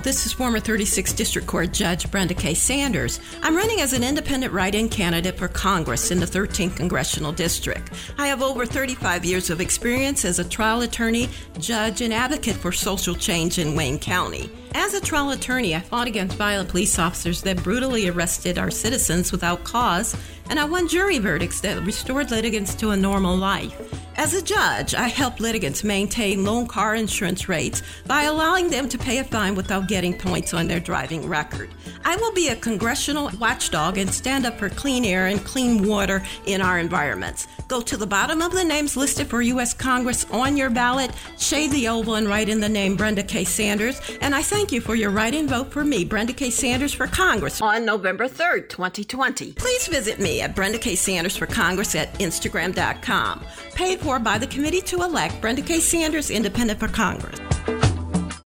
This is former 36th District Court Judge Brenda K. Sanders. I'm running as an independent write in candidate for Congress in the 13th Congressional District. I have over 35 years of experience as a trial attorney, judge, and advocate for social change in Wayne County. As a trial attorney, I fought against violent police officers that brutally arrested our citizens without cause, and I won jury verdicts that restored litigants to a normal life. As a judge, I help litigants maintain loan car insurance rates by allowing them to pay a fine without getting points on their driving record. I will be a congressional watchdog and stand up for clean air and clean water in our environments. Go to the bottom of the names listed for U.S. Congress on your ballot, shade the oval, and write in the name Brenda K. Sanders. And I thank you for your write in vote for me, Brenda K. Sanders for Congress, on November 3rd, 2020. Please visit me at Brenda K. Sanders for Congress at Instagram.com. Paid for by the committee to elect Brenda K. Sanders, Independent for Congress.